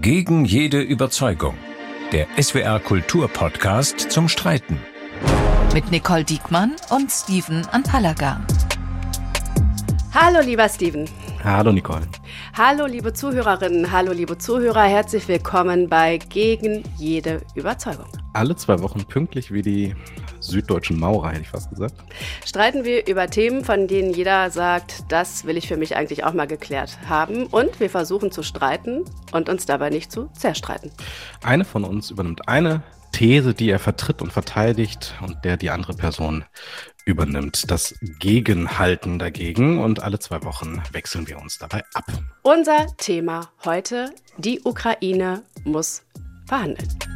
Gegen jede Überzeugung. Der SWR Kulturpodcast zum Streiten. Mit Nicole Diekmann und Steven Antalaga. Hallo, lieber Steven. Hallo, Nicole. Hallo, liebe Zuhörerinnen, hallo, liebe Zuhörer. Herzlich willkommen bei Gegen jede Überzeugung. Alle zwei Wochen pünktlich wie die süddeutschen Maurer, hätte ich fast gesagt. Streiten wir über Themen, von denen jeder sagt, das will ich für mich eigentlich auch mal geklärt haben. Und wir versuchen zu streiten und uns dabei nicht zu zerstreiten. Eine von uns übernimmt eine These, die er vertritt und verteidigt und der die andere Person übernimmt das Gegenhalten dagegen und alle zwei Wochen wechseln wir uns dabei ab. Unser Thema heute, die Ukraine muss verhandeln.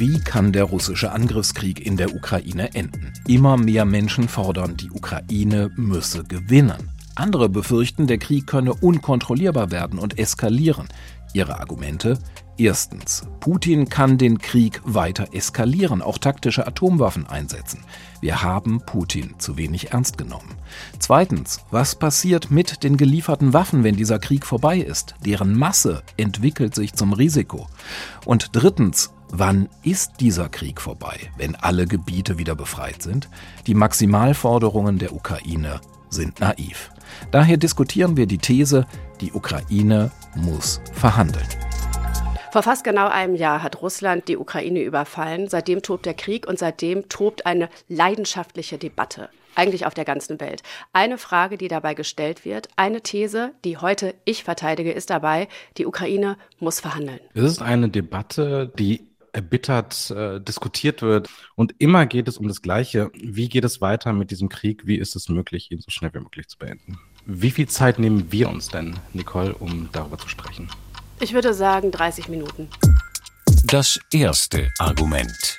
Wie kann der russische Angriffskrieg in der Ukraine enden? Immer mehr Menschen fordern, die Ukraine müsse gewinnen. Andere befürchten, der Krieg könne unkontrollierbar werden und eskalieren. Ihre Argumente? Erstens, Putin kann den Krieg weiter eskalieren, auch taktische Atomwaffen einsetzen. Wir haben Putin zu wenig ernst genommen. Zweitens, was passiert mit den gelieferten Waffen, wenn dieser Krieg vorbei ist? Deren Masse entwickelt sich zum Risiko. Und drittens, Wann ist dieser Krieg vorbei, wenn alle Gebiete wieder befreit sind? Die Maximalforderungen der Ukraine sind naiv. Daher diskutieren wir die These, die Ukraine muss verhandeln. Vor fast genau einem Jahr hat Russland die Ukraine überfallen. Seitdem tobt der Krieg und seitdem tobt eine leidenschaftliche Debatte. Eigentlich auf der ganzen Welt. Eine Frage, die dabei gestellt wird, eine These, die heute ich verteidige, ist dabei, die Ukraine muss verhandeln. Es ist eine Debatte, die erbittert äh, diskutiert wird. Und immer geht es um das Gleiche. Wie geht es weiter mit diesem Krieg? Wie ist es möglich, ihn so schnell wie möglich zu beenden? Wie viel Zeit nehmen wir uns denn, Nicole, um darüber zu sprechen? Ich würde sagen 30 Minuten. Das erste Argument.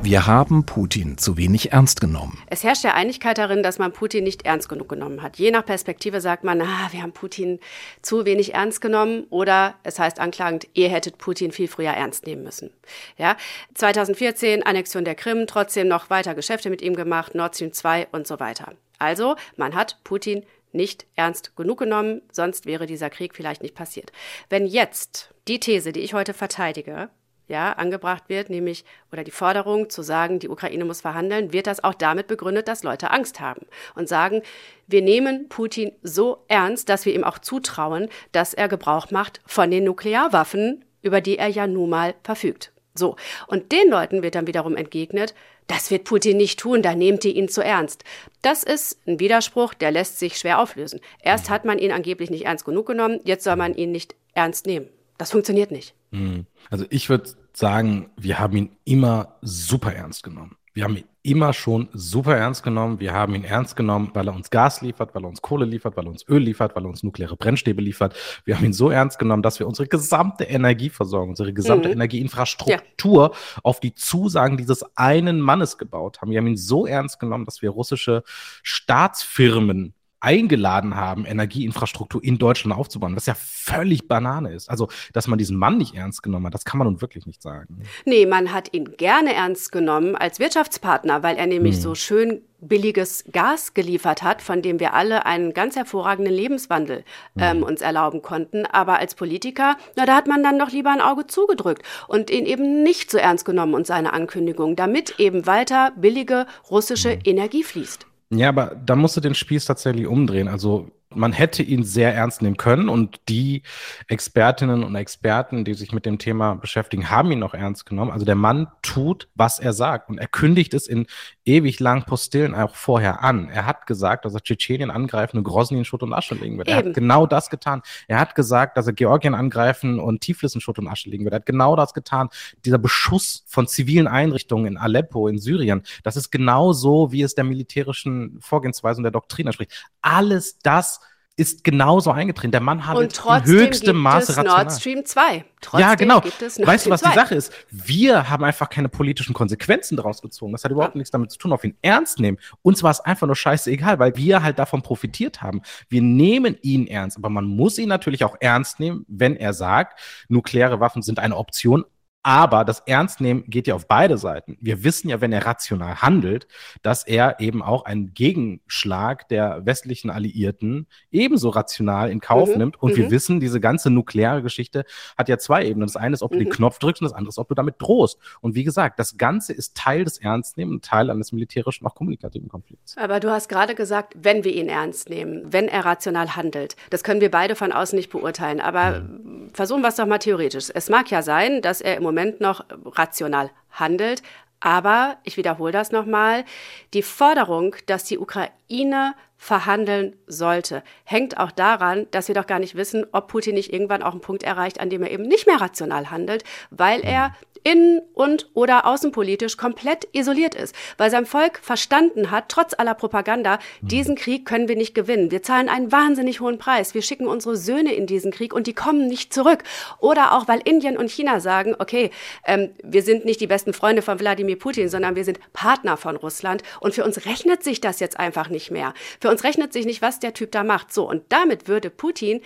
Wir haben Putin zu wenig ernst genommen. Es herrscht ja Einigkeit darin, dass man Putin nicht ernst genug genommen hat. Je nach Perspektive sagt man, ah, wir haben Putin zu wenig ernst genommen oder es heißt anklagend, ihr hättet Putin viel früher ernst nehmen müssen. Ja, 2014 Annexion der Krim, trotzdem noch weiter Geschäfte mit ihm gemacht, Nord Stream 2 und so weiter. Also, man hat Putin nicht ernst genug genommen, sonst wäre dieser Krieg vielleicht nicht passiert. Wenn jetzt die These, die ich heute verteidige, ja, angebracht wird, nämlich oder die Forderung zu sagen, die Ukraine muss verhandeln, wird das auch damit begründet, dass Leute Angst haben und sagen, wir nehmen Putin so ernst, dass wir ihm auch zutrauen, dass er Gebrauch macht von den Nuklearwaffen, über die er ja nun mal verfügt. So. Und den Leuten wird dann wiederum entgegnet, das wird Putin nicht tun, da nehmt ihr ihn zu ernst. Das ist ein Widerspruch, der lässt sich schwer auflösen. Erst hat man ihn angeblich nicht ernst genug genommen, jetzt soll man ihn nicht ernst nehmen. Das funktioniert nicht. Hm. Also ich würde sagen, wir haben ihn immer super ernst genommen. Wir haben ihn immer schon super ernst genommen. Wir haben ihn ernst genommen, weil er uns Gas liefert, weil er uns Kohle liefert, weil er uns Öl liefert, weil er uns nukleare Brennstäbe liefert. Wir haben ihn so ernst genommen, dass wir unsere gesamte Energieversorgung, unsere gesamte mhm. Energieinfrastruktur ja. auf die Zusagen dieses einen Mannes gebaut haben. Wir haben ihn so ernst genommen, dass wir russische Staatsfirmen eingeladen haben, Energieinfrastruktur in Deutschland aufzubauen, was ja völlig Banane ist. Also, dass man diesen Mann nicht ernst genommen hat, das kann man nun wirklich nicht sagen. Nee, man hat ihn gerne ernst genommen als Wirtschaftspartner, weil er nämlich hm. so schön billiges Gas geliefert hat, von dem wir alle einen ganz hervorragenden Lebenswandel ähm, hm. uns erlauben konnten. Aber als Politiker, na, da hat man dann doch lieber ein Auge zugedrückt und ihn eben nicht so ernst genommen und seine Ankündigung, damit eben weiter billige russische hm. Energie fließt. Ja, aber da musst du den Spieß tatsächlich umdrehen. Also man hätte ihn sehr ernst nehmen können und die Expertinnen und Experten, die sich mit dem Thema beschäftigen, haben ihn noch ernst genommen. Also der Mann tut, was er sagt und er kündigt es in ewig langen Postillen auch vorher an. Er hat gesagt, dass er Tschetschenien angreifen und Grosny in Schutt und Asche legen wird. Eben. Er hat genau das getan. Er hat gesagt, dass er Georgien angreifen und Tiflis in Schutt und Asche legen wird. Er hat genau das getan. Dieser Beschuss von zivilen Einrichtungen in Aleppo, in Syrien, das ist genau so, wie es der militärischen Vorgehensweise und der Doktrin entspricht. Alles das ist genauso eingetreten. Der Mann hat in höchstem Maße rational. Nord Stream 2. Trotzdem ja, genau. weißt du, was 2. die Sache ist? Wir haben einfach keine politischen Konsequenzen daraus gezogen. Das hat überhaupt ja. nichts damit zu tun, auf ihn ernst nehmen. Uns war es einfach nur scheißegal, weil wir halt davon profitiert haben. Wir nehmen ihn ernst, aber man muss ihn natürlich auch ernst nehmen, wenn er sagt, nukleare Waffen sind eine Option, Aber das Ernstnehmen geht ja auf beide Seiten. Wir wissen ja, wenn er rational handelt, dass er eben auch einen Gegenschlag der westlichen Alliierten ebenso rational in Kauf Mhm, nimmt. Und wir mhm. wissen, diese ganze nukleare Geschichte hat ja zwei Ebenen. Das eine ist, ob du den Mhm. Knopf drückst und das andere ist, ob du damit drohst. Und wie gesagt, das Ganze ist Teil des Ernstnehmens Teil eines militärischen, auch kommunikativen Konflikts. Aber du hast gerade gesagt, wenn wir ihn ernst nehmen, wenn er rational handelt. Das können wir beide von außen nicht beurteilen. Aber versuchen wir es doch mal theoretisch. Es mag ja sein, dass er im Moment noch rational handelt. Aber ich wiederhole das nochmal. Die Forderung, dass die Ukraine verhandeln sollte, hängt auch daran, dass wir doch gar nicht wissen, ob Putin nicht irgendwann auch einen Punkt erreicht, an dem er eben nicht mehr rational handelt, weil er innen- und oder außenpolitisch komplett isoliert ist, weil sein Volk verstanden hat, trotz aller Propaganda, diesen Krieg können wir nicht gewinnen. Wir zahlen einen wahnsinnig hohen Preis. Wir schicken unsere Söhne in diesen Krieg und die kommen nicht zurück. Oder auch, weil Indien und China sagen, okay, ähm, wir sind nicht die besten Freunde von Wladimir Putin, sondern wir sind Partner von Russland und für uns rechnet sich das jetzt einfach nicht mehr. Für uns rechnet sich nicht, was der Typ da macht. So, und damit würde Putin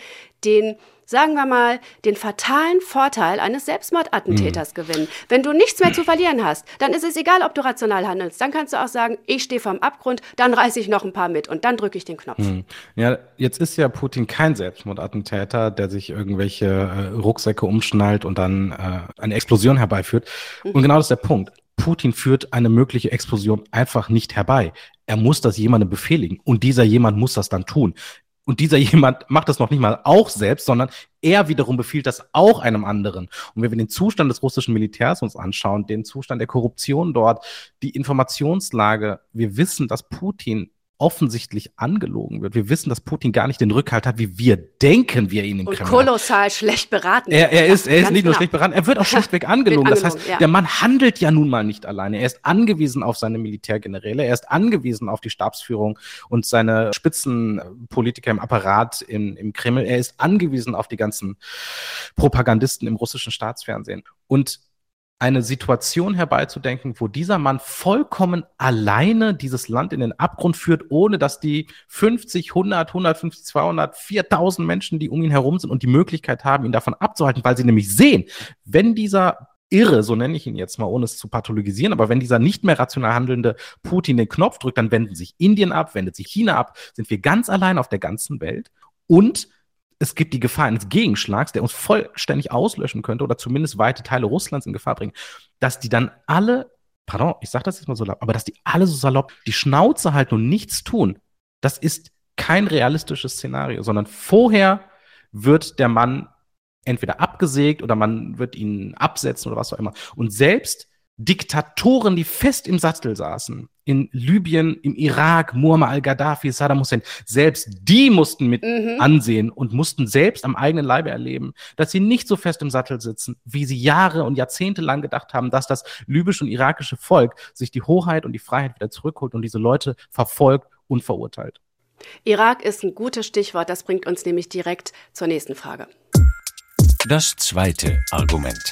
den sagen wir mal, den fatalen Vorteil eines Selbstmordattentäters gewinnen. Wenn du nichts mehr zu verlieren hast, dann ist es egal, ob du rational handelst. Dann kannst du auch sagen, ich stehe vorm Abgrund, dann reiße ich noch ein paar mit und dann drücke ich den Knopf. Ja, jetzt ist ja Putin kein Selbstmordattentäter, der sich irgendwelche äh, Rucksäcke umschnallt und dann äh, eine Explosion herbeiführt. Und genau das ist der Punkt. Putin führt eine mögliche Explosion einfach nicht herbei. Er muss das jemandem befehligen und dieser jemand muss das dann tun. Und dieser jemand macht das noch nicht mal auch selbst, sondern er wiederum befiehlt das auch einem anderen. Und wenn wir den Zustand des russischen Militärs uns anschauen, den Zustand der Korruption dort, die Informationslage, wir wissen, dass Putin offensichtlich angelogen wird. Wir wissen, dass Putin gar nicht den Rückhalt hat, wie wir denken, wir ihn im Kreml kolossal schlecht beraten. Er, er ist, er ist nicht nur genau. schlecht beraten, er wird auch schlichtweg angelogen. Das heißt, ja. der Mann handelt ja nun mal nicht alleine. Er ist angewiesen auf seine Militärgeneräle, er ist angewiesen auf die Stabsführung und seine Spitzenpolitiker im Apparat in, im Kreml. Er ist angewiesen auf die ganzen Propagandisten im russischen Staatsfernsehen. Und eine Situation herbeizudenken, wo dieser Mann vollkommen alleine dieses Land in den Abgrund führt, ohne dass die 50, 100, 150, 200, 4000 Menschen, die um ihn herum sind und die Möglichkeit haben, ihn davon abzuhalten, weil sie nämlich sehen, wenn dieser Irre, so nenne ich ihn jetzt mal, ohne es zu pathologisieren, aber wenn dieser nicht mehr rational handelnde Putin den Knopf drückt, dann wenden sich Indien ab, wendet sich China ab, sind wir ganz allein auf der ganzen Welt und es gibt die Gefahr eines Gegenschlags, der uns vollständig auslöschen könnte oder zumindest weite Teile Russlands in Gefahr bringen, dass die dann alle, pardon, ich sage das jetzt mal so aber dass die alle so salopp die Schnauze halten und nichts tun, das ist kein realistisches Szenario, sondern vorher wird der Mann entweder abgesägt oder man wird ihn absetzen oder was auch immer. Und selbst Diktatoren, die fest im Sattel saßen, in Libyen, im Irak, Muammar al-Gaddafi, Saddam Hussein, selbst die mussten mit Mhm. ansehen und mussten selbst am eigenen Leibe erleben, dass sie nicht so fest im Sattel sitzen, wie sie Jahre und Jahrzehnte lang gedacht haben, dass das libysche und irakische Volk sich die Hoheit und die Freiheit wieder zurückholt und diese Leute verfolgt und verurteilt. Irak ist ein gutes Stichwort, das bringt uns nämlich direkt zur nächsten Frage. Das zweite Argument.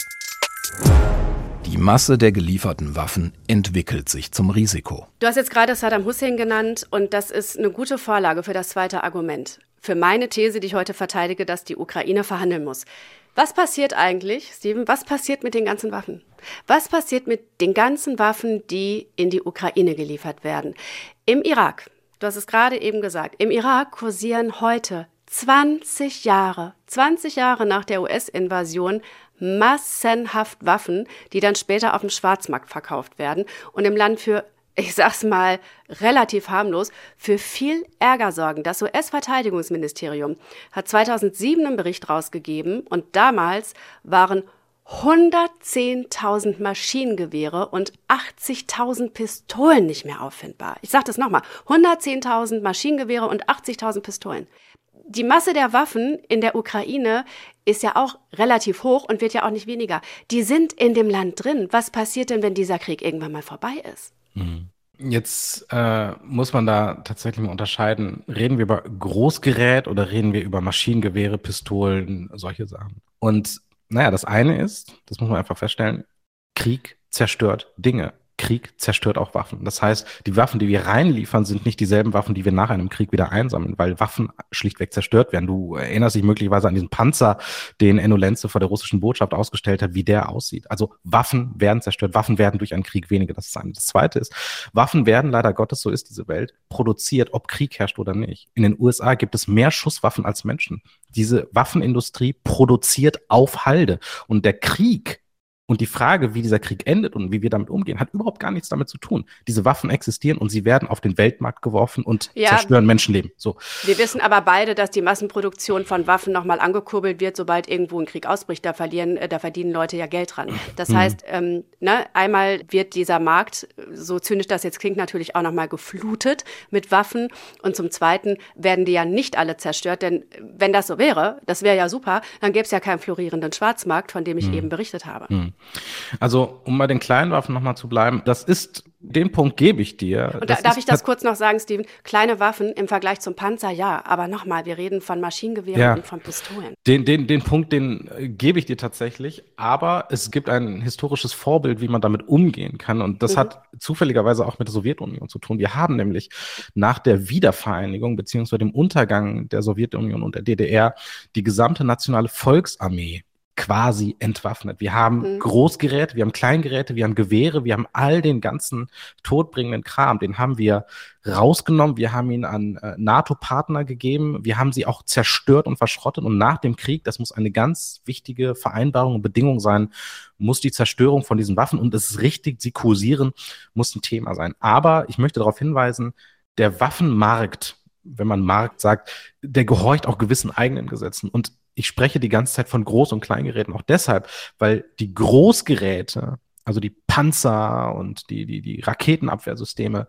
Die Masse der gelieferten Waffen entwickelt sich zum Risiko. Du hast jetzt gerade Saddam Hussein genannt und das ist eine gute Vorlage für das zweite Argument. Für meine These, die ich heute verteidige, dass die Ukraine verhandeln muss. Was passiert eigentlich, Steven? Was passiert mit den ganzen Waffen? Was passiert mit den ganzen Waffen, die in die Ukraine geliefert werden? Im Irak, du hast es gerade eben gesagt, im Irak kursieren heute 20 Jahre, 20 Jahre nach der US-Invasion massenhaft Waffen, die dann später auf dem Schwarzmarkt verkauft werden und im Land für, ich sag's mal, relativ harmlos, für viel Ärger sorgen. Das US-Verteidigungsministerium hat 2007 einen Bericht rausgegeben und damals waren 110.000 Maschinengewehre und 80.000 Pistolen nicht mehr auffindbar. Ich sage das nochmal. 110.000 Maschinengewehre und 80.000 Pistolen. Die Masse der Waffen in der Ukraine ist ja auch relativ hoch und wird ja auch nicht weniger. Die sind in dem Land drin. Was passiert denn, wenn dieser Krieg irgendwann mal vorbei ist? Jetzt äh, muss man da tatsächlich mal unterscheiden. Reden wir über Großgerät oder reden wir über Maschinengewehre, Pistolen, solche Sachen? Und naja, das eine ist, das muss man einfach feststellen, Krieg zerstört Dinge. Krieg zerstört auch Waffen. Das heißt, die Waffen, die wir reinliefern, sind nicht dieselben Waffen, die wir nach einem Krieg wieder einsammeln, weil Waffen schlichtweg zerstört werden. Du erinnerst dich möglicherweise an diesen Panzer, den Enno Lenze vor der russischen Botschaft ausgestellt hat, wie der aussieht. Also Waffen werden zerstört, Waffen werden durch einen Krieg weniger. Das ist eine. Das zweite ist, Waffen werden leider Gottes, so ist diese Welt, produziert, ob Krieg herrscht oder nicht. In den USA gibt es mehr Schusswaffen als Menschen. Diese Waffenindustrie produziert auf Halde. Und der Krieg und die Frage, wie dieser Krieg endet und wie wir damit umgehen, hat überhaupt gar nichts damit zu tun. Diese Waffen existieren und sie werden auf den Weltmarkt geworfen und ja, zerstören Menschenleben. So. Wir wissen aber beide, dass die Massenproduktion von Waffen nochmal angekurbelt wird, sobald irgendwo ein Krieg ausbricht. Da verlieren, äh, da verdienen Leute ja Geld dran. Das hm. heißt, ähm, ne, einmal wird dieser Markt, so zynisch das jetzt klingt, natürlich auch nochmal geflutet mit Waffen. Und zum Zweiten werden die ja nicht alle zerstört, denn wenn das so wäre, das wäre ja super, dann gäbe es ja keinen florierenden Schwarzmarkt, von dem ich hm. eben berichtet habe. Hm. Also, um bei den kleinen Waffen nochmal zu bleiben, das ist, den Punkt gebe ich dir. Und da, darf ich das kurz noch sagen, Steven? Kleine Waffen im Vergleich zum Panzer, ja. Aber nochmal, wir reden von Maschinengewehren ja. und von Pistolen. Den, den, den Punkt, den äh, gebe ich dir tatsächlich. Aber es gibt ein historisches Vorbild, wie man damit umgehen kann. Und das mhm. hat zufälligerweise auch mit der Sowjetunion zu tun. Wir haben nämlich nach der Wiedervereinigung beziehungsweise dem Untergang der Sowjetunion und der DDR die gesamte nationale Volksarmee quasi entwaffnet. Wir haben mhm. Großgeräte, wir haben Kleingeräte, wir haben Gewehre, wir haben all den ganzen todbringenden Kram, den haben wir rausgenommen, wir haben ihn an äh, NATO-Partner gegeben, wir haben sie auch zerstört und verschrottet und nach dem Krieg, das muss eine ganz wichtige Vereinbarung und Bedingung sein, muss die Zerstörung von diesen Waffen und es ist richtig, sie kursieren, muss ein Thema sein. Aber ich möchte darauf hinweisen, der Waffenmarkt, wenn man Markt sagt, der gehorcht auch gewissen eigenen Gesetzen. Und ich spreche die ganze Zeit von Groß- und Kleingeräten auch deshalb, weil die Großgeräte, also die Panzer und die, die, die Raketenabwehrsysteme,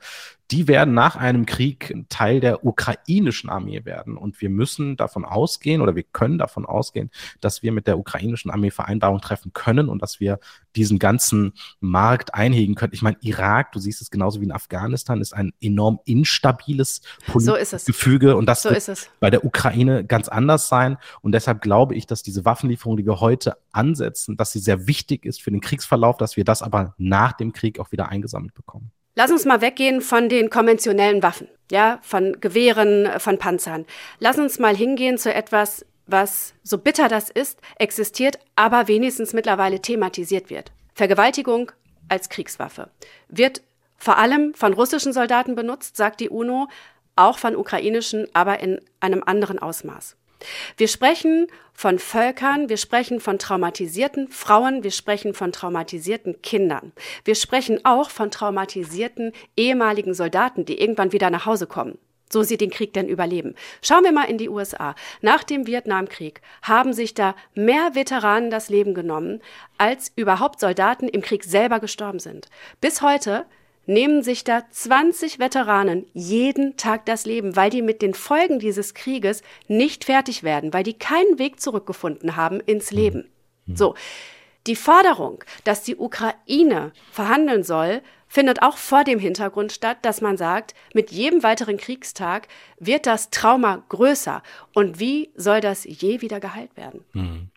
die werden nach einem Krieg Teil der ukrainischen Armee werden. Und wir müssen davon ausgehen oder wir können davon ausgehen, dass wir mit der ukrainischen Armee Vereinbarungen treffen können und dass wir diesen ganzen Markt einhegen können. Ich meine, Irak, du siehst es genauso wie in Afghanistan, ist ein enorm instabiles politisches so Gefüge und das so wird bei der Ukraine ganz anders sein. Und deshalb glaube ich, dass diese Waffenlieferung, die wir heute ansetzen, dass sie sehr wichtig ist für den Kriegsverlauf, dass wir das aber nach dem Krieg auch wieder eingesammelt bekommen. Lass uns mal weggehen von den konventionellen Waffen, ja, von Gewehren, von Panzern. Lass uns mal hingehen zu etwas, was, so bitter das ist, existiert, aber wenigstens mittlerweile thematisiert wird. Vergewaltigung als Kriegswaffe wird vor allem von russischen Soldaten benutzt, sagt die UNO, auch von ukrainischen, aber in einem anderen Ausmaß. Wir sprechen von Völkern, wir sprechen von traumatisierten Frauen, wir sprechen von traumatisierten Kindern. Wir sprechen auch von traumatisierten ehemaligen Soldaten, die irgendwann wieder nach Hause kommen. So sie den Krieg denn überleben. Schauen wir mal in die USA. Nach dem Vietnamkrieg haben sich da mehr Veteranen das Leben genommen, als überhaupt Soldaten im Krieg selber gestorben sind. Bis heute nehmen sich da 20 Veteranen jeden Tag das Leben, weil die mit den Folgen dieses Krieges nicht fertig werden, weil die keinen Weg zurückgefunden haben ins mhm. Leben. Mhm. So. Die Forderung, dass die Ukraine verhandeln soll, findet auch vor dem Hintergrund statt, dass man sagt, mit jedem weiteren Kriegstag wird das Trauma größer. Und wie soll das je wieder geheilt werden? Mhm.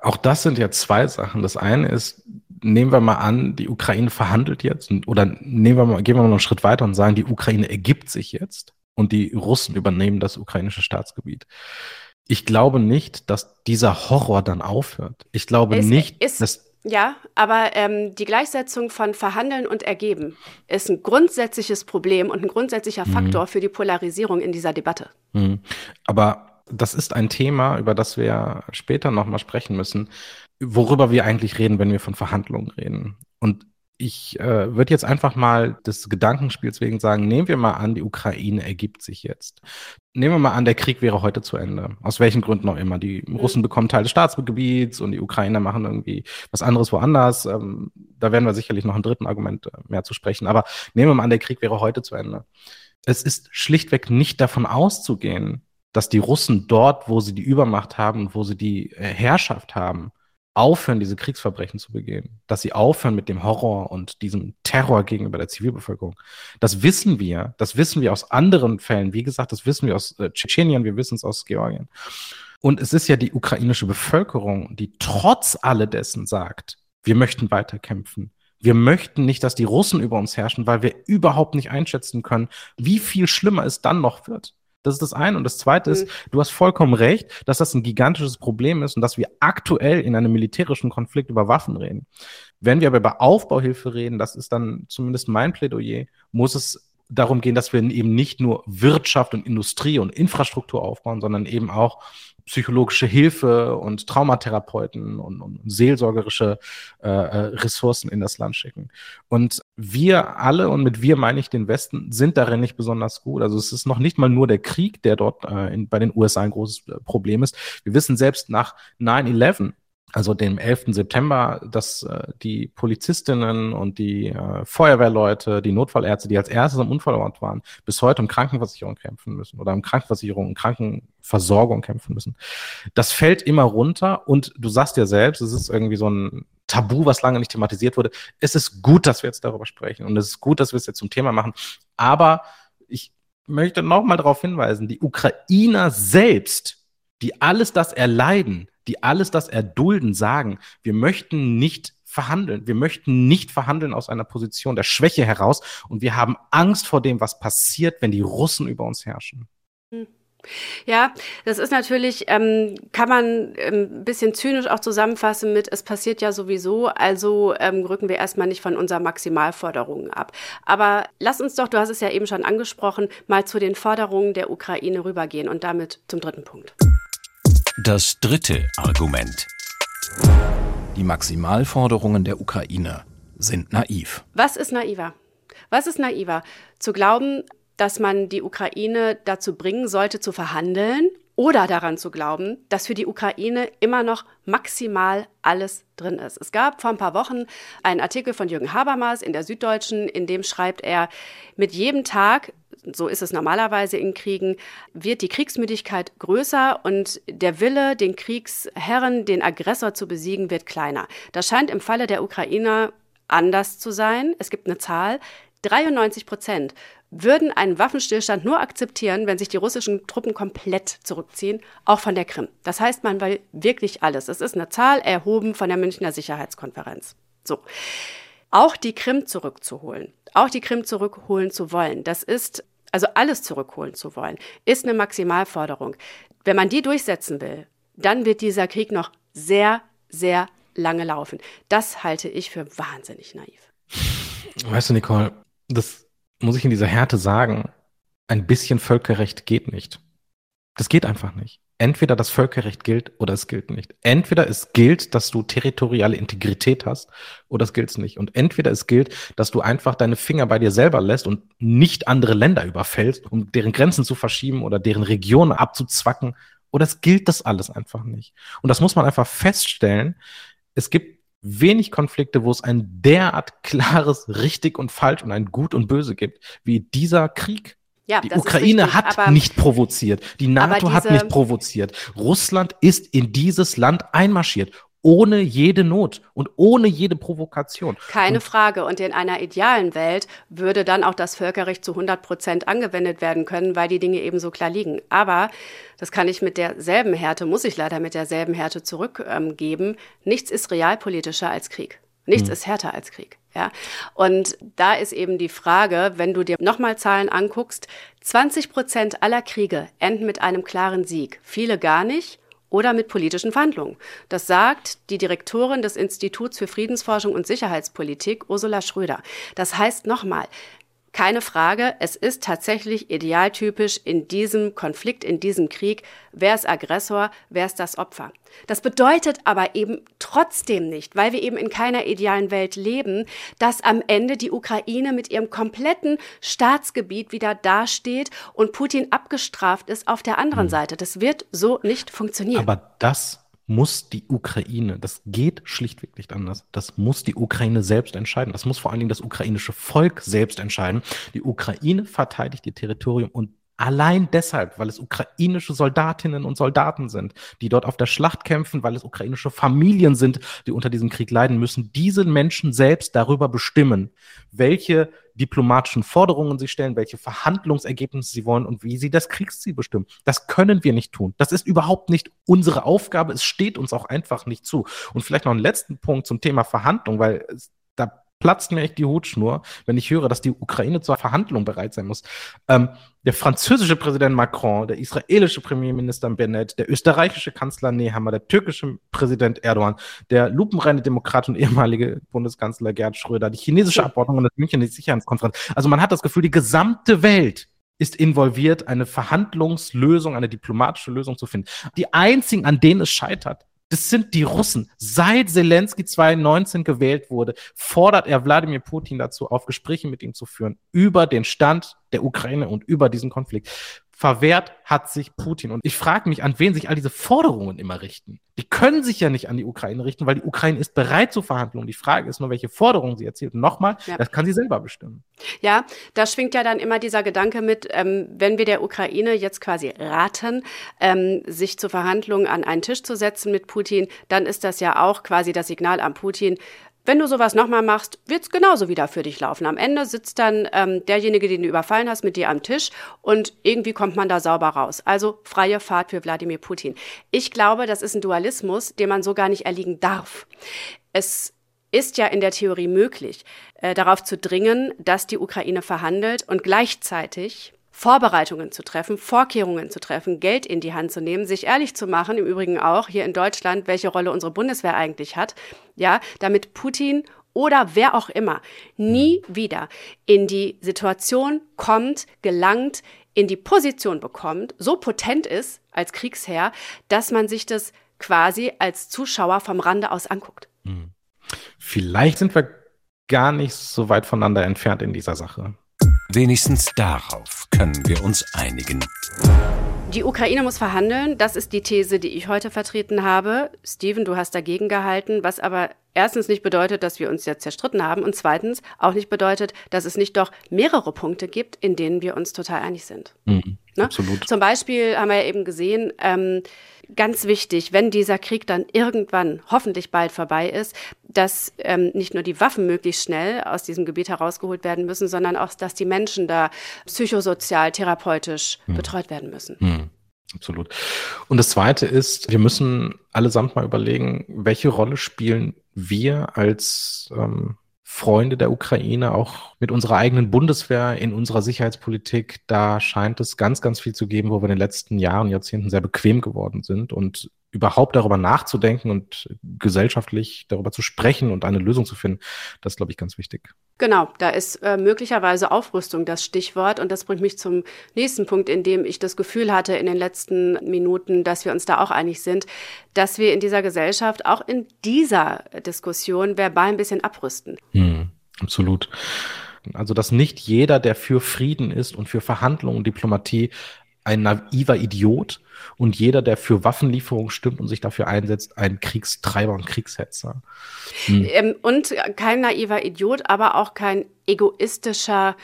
Auch das sind ja zwei Sachen. Das eine ist, nehmen wir mal an, die Ukraine verhandelt jetzt oder nehmen wir mal, gehen wir mal einen Schritt weiter und sagen, die Ukraine ergibt sich jetzt und die Russen übernehmen das ukrainische Staatsgebiet. Ich glaube nicht, dass dieser Horror dann aufhört. Ich glaube ist, nicht, ist, dass ja, aber ähm, die Gleichsetzung von Verhandeln und Ergeben ist ein grundsätzliches Problem und ein grundsätzlicher mhm. Faktor mhm. für die Polarisierung in dieser Debatte. Mhm. Aber das ist ein Thema, über das wir später nochmal sprechen müssen worüber wir eigentlich reden, wenn wir von Verhandlungen reden. Und ich äh, würde jetzt einfach mal des Gedankenspiels wegen sagen, nehmen wir mal an, die Ukraine ergibt sich jetzt. Nehmen wir mal an, der Krieg wäre heute zu Ende. Aus welchen Gründen auch immer. Die mhm. Russen bekommen Teil des Staatsgebiets und die Ukrainer machen irgendwie was anderes woanders. Ähm, da werden wir sicherlich noch ein dritten Argument äh, mehr zu sprechen. Aber nehmen wir mal an, der Krieg wäre heute zu Ende. Es ist schlichtweg nicht davon auszugehen, dass die Russen dort, wo sie die Übermacht haben und wo sie die äh, Herrschaft haben, aufhören, diese Kriegsverbrechen zu begehen, dass sie aufhören mit dem Horror und diesem Terror gegenüber der Zivilbevölkerung. Das wissen wir, das wissen wir aus anderen Fällen. Wie gesagt, das wissen wir aus äh, Tschetschenien, wir wissen es aus Georgien. Und es ist ja die ukrainische Bevölkerung, die trotz alledessen sagt, wir möchten weiterkämpfen. Wir möchten nicht, dass die Russen über uns herrschen, weil wir überhaupt nicht einschätzen können, wie viel schlimmer es dann noch wird. Das ist das eine. Und das zweite ist, mhm. du hast vollkommen recht, dass das ein gigantisches Problem ist und dass wir aktuell in einem militärischen Konflikt über Waffen reden. Wenn wir aber über Aufbauhilfe reden, das ist dann zumindest mein Plädoyer, muss es darum gehen, dass wir eben nicht nur Wirtschaft und Industrie und Infrastruktur aufbauen, sondern eben auch psychologische Hilfe und Traumatherapeuten und, und seelsorgerische äh, äh, Ressourcen in das Land schicken. Und wir alle, und mit wir meine ich den Westen, sind darin nicht besonders gut. Also es ist noch nicht mal nur der Krieg, der dort äh, in, bei den USA ein großes äh, Problem ist. Wir wissen selbst nach 9-11, also dem 11. September, dass äh, die Polizistinnen und die äh, Feuerwehrleute, die Notfallärzte, die als erstes am Unfallort waren, bis heute um Krankenversicherung kämpfen müssen oder um Krankenversicherung und Krankenversorgung kämpfen müssen. Das fällt immer runter und du sagst ja selbst, es ist irgendwie so ein Tabu, was lange nicht thematisiert wurde. Es ist gut, dass wir jetzt darüber sprechen und es ist gut, dass wir es jetzt zum Thema machen. Aber ich möchte nochmal darauf hinweisen, die Ukrainer selbst, die alles das erleiden, die alles das erdulden, sagen, wir möchten nicht verhandeln. Wir möchten nicht verhandeln aus einer Position der Schwäche heraus und wir haben Angst vor dem, was passiert, wenn die Russen über uns herrschen. Hm. Ja, das ist natürlich, ähm, kann man ähm, ein bisschen zynisch auch zusammenfassen mit, es passiert ja sowieso, also ähm, rücken wir erstmal nicht von unseren Maximalforderungen ab. Aber lass uns doch, du hast es ja eben schon angesprochen, mal zu den Forderungen der Ukraine rübergehen und damit zum dritten Punkt. Das dritte Argument. Die Maximalforderungen der Ukraine sind naiv. Was ist naiver? Was ist naiver? Zu glauben, dass man die Ukraine dazu bringen sollte, zu verhandeln oder daran zu glauben, dass für die Ukraine immer noch maximal alles drin ist. Es gab vor ein paar Wochen einen Artikel von Jürgen Habermas in der Süddeutschen, in dem schreibt er, mit jedem Tag so ist es normalerweise in Kriegen, wird die Kriegsmüdigkeit größer und der Wille, den Kriegsherren, den Aggressor zu besiegen, wird kleiner. Das scheint im Falle der Ukrainer anders zu sein. Es gibt eine Zahl. 93 Prozent würden einen Waffenstillstand nur akzeptieren, wenn sich die russischen Truppen komplett zurückziehen, auch von der Krim. Das heißt, man will wirklich alles. Es ist eine Zahl erhoben von der Münchner Sicherheitskonferenz. So. Auch die Krim zurückzuholen, auch die Krim zurückholen zu wollen, das ist also alles zurückholen zu wollen, ist eine Maximalforderung. Wenn man die durchsetzen will, dann wird dieser Krieg noch sehr, sehr lange laufen. Das halte ich für wahnsinnig naiv. Weißt du, Nicole, das muss ich in dieser Härte sagen. Ein bisschen Völkerrecht geht nicht. Das geht einfach nicht entweder das Völkerrecht gilt oder es gilt nicht. Entweder es gilt, dass du territoriale Integrität hast oder es gilt nicht. Und entweder es gilt, dass du einfach deine Finger bei dir selber lässt und nicht andere Länder überfällst, um deren Grenzen zu verschieben oder deren Regionen abzuzwacken. Oder es gilt das alles einfach nicht. Und das muss man einfach feststellen. Es gibt wenig Konflikte, wo es ein derart klares richtig und falsch und ein gut und böse gibt, wie dieser Krieg. Ja, die Ukraine richtig, hat nicht provoziert. Die NATO hat nicht provoziert. Russland ist in dieses Land einmarschiert. Ohne jede Not und ohne jede Provokation. Keine und Frage. Und in einer idealen Welt würde dann auch das Völkerrecht zu 100 Prozent angewendet werden können, weil die Dinge eben so klar liegen. Aber das kann ich mit derselben Härte, muss ich leider mit derselben Härte zurückgeben. Ähm, Nichts ist realpolitischer als Krieg. Nichts hm. ist härter als Krieg. Ja, und da ist eben die Frage, wenn du dir nochmal Zahlen anguckst, 20 Prozent aller Kriege enden mit einem klaren Sieg, viele gar nicht oder mit politischen Verhandlungen. Das sagt die Direktorin des Instituts für Friedensforschung und Sicherheitspolitik, Ursula Schröder. Das heißt nochmal, keine Frage, es ist tatsächlich idealtypisch in diesem Konflikt, in diesem Krieg, wer ist Aggressor, wer ist das Opfer. Das bedeutet aber eben trotzdem nicht, weil wir eben in keiner idealen Welt leben, dass am Ende die Ukraine mit ihrem kompletten Staatsgebiet wieder dasteht und Putin abgestraft ist auf der anderen hm. Seite. Das wird so nicht funktionieren. Aber das muss die Ukraine, das geht schlichtweg nicht anders. Das muss die Ukraine selbst entscheiden. Das muss vor allen Dingen das ukrainische Volk selbst entscheiden. Die Ukraine verteidigt ihr Territorium und Allein deshalb, weil es ukrainische Soldatinnen und Soldaten sind, die dort auf der Schlacht kämpfen, weil es ukrainische Familien sind, die unter diesem Krieg leiden müssen, diese Menschen selbst darüber bestimmen, welche diplomatischen Forderungen sie stellen, welche Verhandlungsergebnisse sie wollen und wie sie das Kriegsziel bestimmen. Das können wir nicht tun. Das ist überhaupt nicht unsere Aufgabe. Es steht uns auch einfach nicht zu. Und vielleicht noch einen letzten Punkt zum Thema Verhandlung, weil da platzt mir echt die Hutschnur, wenn ich höre, dass die Ukraine zur Verhandlung bereit sein muss. Ähm, der französische Präsident Macron, der israelische Premierminister Bennett, der österreichische Kanzler Nehammer, der türkische Präsident Erdogan, der lupenreine Demokrat und ehemalige Bundeskanzler Gerd Schröder, die chinesische Abordnung und das München Sicherheitskonferenz. Also man hat das Gefühl, die gesamte Welt ist involviert, eine Verhandlungslösung, eine diplomatische Lösung zu finden. Die einzigen, an denen es scheitert, das sind die Russen. Seit Zelensky 2019 gewählt wurde, fordert er Wladimir Putin dazu auf, Gespräche mit ihm zu führen über den Stand der Ukraine und über diesen Konflikt verwehrt hat sich Putin. Und ich frage mich, an wen sich all diese Forderungen immer richten. Die können sich ja nicht an die Ukraine richten, weil die Ukraine ist bereit zu Verhandlungen. Die Frage ist nur, welche Forderungen sie erzielt. Und nochmal, ja. das kann sie selber bestimmen. Ja, da schwingt ja dann immer dieser Gedanke mit, ähm, wenn wir der Ukraine jetzt quasi raten, ähm, sich zu Verhandlungen an einen Tisch zu setzen mit Putin, dann ist das ja auch quasi das Signal an Putin, wenn du sowas nochmal machst, wird's genauso wieder für dich laufen. Am Ende sitzt dann ähm, derjenige, den du überfallen hast, mit dir am Tisch und irgendwie kommt man da sauber raus. Also freie Fahrt für Wladimir Putin. Ich glaube, das ist ein Dualismus, dem man so gar nicht erliegen darf. Es ist ja in der Theorie möglich, äh, darauf zu dringen, dass die Ukraine verhandelt und gleichzeitig Vorbereitungen zu treffen, Vorkehrungen zu treffen, Geld in die Hand zu nehmen, sich ehrlich zu machen, im Übrigen auch hier in Deutschland, welche Rolle unsere Bundeswehr eigentlich hat, ja, damit Putin oder wer auch immer nie wieder in die Situation kommt, gelangt, in die Position bekommt, so potent ist als Kriegsherr, dass man sich das quasi als Zuschauer vom Rande aus anguckt. Hm. Vielleicht sind wir gar nicht so weit voneinander entfernt in dieser Sache. Wenigstens darauf können wir uns einigen. Die Ukraine muss verhandeln. Das ist die These, die ich heute vertreten habe. Steven, du hast dagegen gehalten, was aber erstens nicht bedeutet, dass wir uns jetzt zerstritten haben und zweitens auch nicht bedeutet, dass es nicht doch mehrere Punkte gibt, in denen wir uns total einig sind. Mhm, ne? Absolut. Zum Beispiel haben wir ja eben gesehen, ähm, ganz wichtig, wenn dieser Krieg dann irgendwann hoffentlich bald vorbei ist, dass ähm, nicht nur die Waffen möglichst schnell aus diesem Gebiet herausgeholt werden müssen, sondern auch, dass die Menschen da psychosozial, therapeutisch hm. betreut werden müssen. Hm. Absolut. Und das Zweite ist, wir müssen allesamt mal überlegen, welche Rolle spielen wir als ähm, Freunde der Ukraine, auch mit unserer eigenen Bundeswehr in unserer Sicherheitspolitik, da scheint es ganz, ganz viel zu geben, wo wir in den letzten Jahren, Jahrzehnten sehr bequem geworden sind und überhaupt darüber nachzudenken und gesellschaftlich darüber zu sprechen und eine Lösung zu finden, das ist, glaube ich, ganz wichtig. Genau, da ist äh, möglicherweise Aufrüstung das Stichwort und das bringt mich zum nächsten Punkt, in dem ich das Gefühl hatte in den letzten Minuten, dass wir uns da auch einig sind, dass wir in dieser Gesellschaft auch in dieser Diskussion verbal ein bisschen abrüsten. Hm, absolut. Also, dass nicht jeder, der für Frieden ist und für Verhandlungen und Diplomatie, ein naiver Idiot und jeder, der für Waffenlieferungen stimmt und sich dafür einsetzt, ein Kriegstreiber und Kriegshetzer. Hm. Ähm, und kein naiver Idiot, aber auch kein egoistischer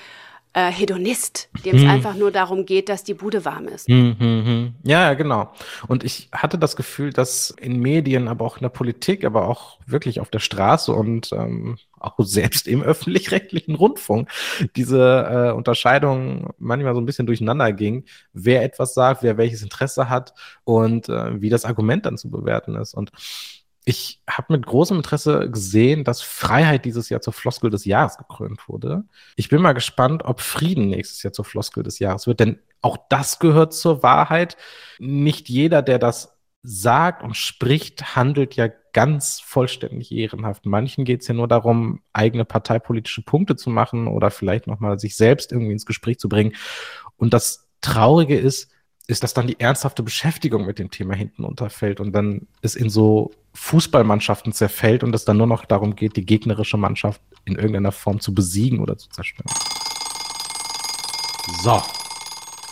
äh, Hedonist, dem es hm. einfach nur darum geht, dass die Bude warm ist. Hm, hm, hm. Ja, genau. Und ich hatte das Gefühl, dass in Medien, aber auch in der Politik, aber auch wirklich auf der Straße und ähm, auch selbst im öffentlich-rechtlichen Rundfunk diese äh, Unterscheidung manchmal so ein bisschen durcheinander ging, wer etwas sagt, wer welches Interesse hat und äh, wie das Argument dann zu bewerten ist. Und ich habe mit großem Interesse gesehen, dass Freiheit dieses Jahr zur Floskel des Jahres gekrönt wurde. Ich bin mal gespannt, ob Frieden nächstes Jahr zur Floskel des Jahres wird, denn auch das gehört zur Wahrheit. Nicht jeder, der das sagt und spricht, handelt ja ganz vollständig ehrenhaft. Manchen geht es ja nur darum, eigene parteipolitische Punkte zu machen oder vielleicht nochmal sich selbst irgendwie ins Gespräch zu bringen. Und das Traurige ist, ist, dass dann die ernsthafte Beschäftigung mit dem Thema hinten unterfällt und dann es in so Fußballmannschaften zerfällt und es dann nur noch darum geht, die gegnerische Mannschaft in irgendeiner Form zu besiegen oder zu zerstören. So,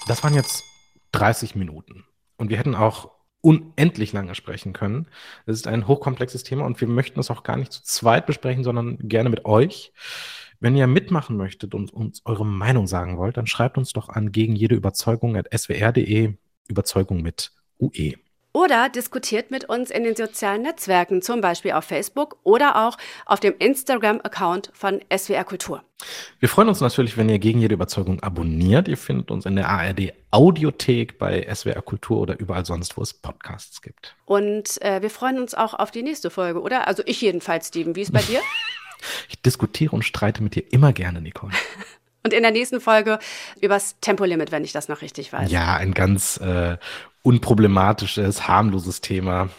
das waren jetzt 30 Minuten. Und wir hätten auch unendlich lange sprechen können. Es ist ein hochkomplexes Thema und wir möchten es auch gar nicht zu zweit besprechen, sondern gerne mit euch. Wenn ihr mitmachen möchtet und uns eure Meinung sagen wollt, dann schreibt uns doch an gegen jede Überzeugung at swr.de, Überzeugung mit UE. Oder diskutiert mit uns in den sozialen Netzwerken, zum Beispiel auf Facebook oder auch auf dem Instagram-Account von SWR Kultur. Wir freuen uns natürlich, wenn ihr gegen jede Überzeugung abonniert. Ihr findet uns in der ARD Audiothek bei SWR Kultur oder überall sonst, wo es Podcasts gibt. Und äh, wir freuen uns auch auf die nächste Folge, oder? Also ich jedenfalls, Steven. Wie ist bei dir? Ich diskutiere und streite mit dir immer gerne, Nicole. Und in der nächsten Folge übers Tempolimit, wenn ich das noch richtig weiß. Ja, ein ganz äh, unproblematisches, harmloses Thema,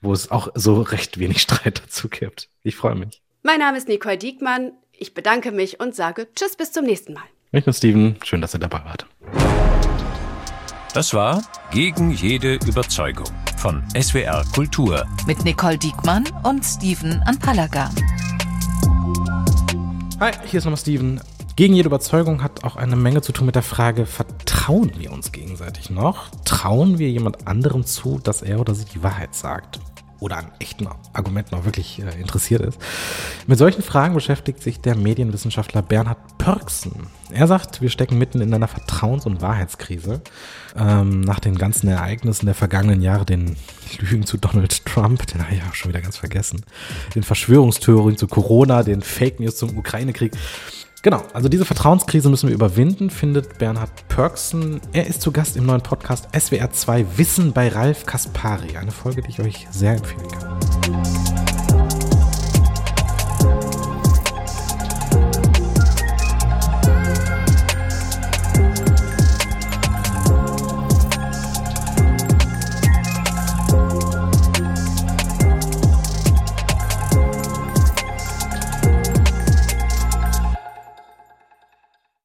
wo es auch so recht wenig Streit dazu gibt. Ich freue mich. Mein Name ist Nicole Diekmann. Ich bedanke mich und sage Tschüss bis zum nächsten Mal. Ich bin Steven. Schön, dass ihr dabei wart. Das war Gegen jede Überzeugung von SWR Kultur. Mit Nicole Diekmann und Steven Anpalaga. Hi, hier ist nochmal Steven. Gegen jede Überzeugung hat auch eine Menge zu tun mit der Frage, vertrauen wir uns gegenseitig noch? Trauen wir jemand anderem zu, dass er oder sie die Wahrheit sagt? Oder an echten Argumenten auch wirklich äh, interessiert ist? Mit solchen Fragen beschäftigt sich der Medienwissenschaftler Bernhard Pörksen. Er sagt, wir stecken mitten in einer Vertrauens- und Wahrheitskrise. Ähm, nach den ganzen Ereignissen der vergangenen Jahre, den Lügen zu Donald Trump, den habe ich ja schon wieder ganz vergessen, den Verschwörungstheorien zu Corona, den Fake News zum Ukraine-Krieg. Genau, also diese Vertrauenskrise müssen wir überwinden, findet Bernhard Pörksen. Er ist zu Gast im neuen Podcast SWR 2 Wissen bei Ralf Kaspari. Eine Folge, die ich euch sehr empfehlen kann.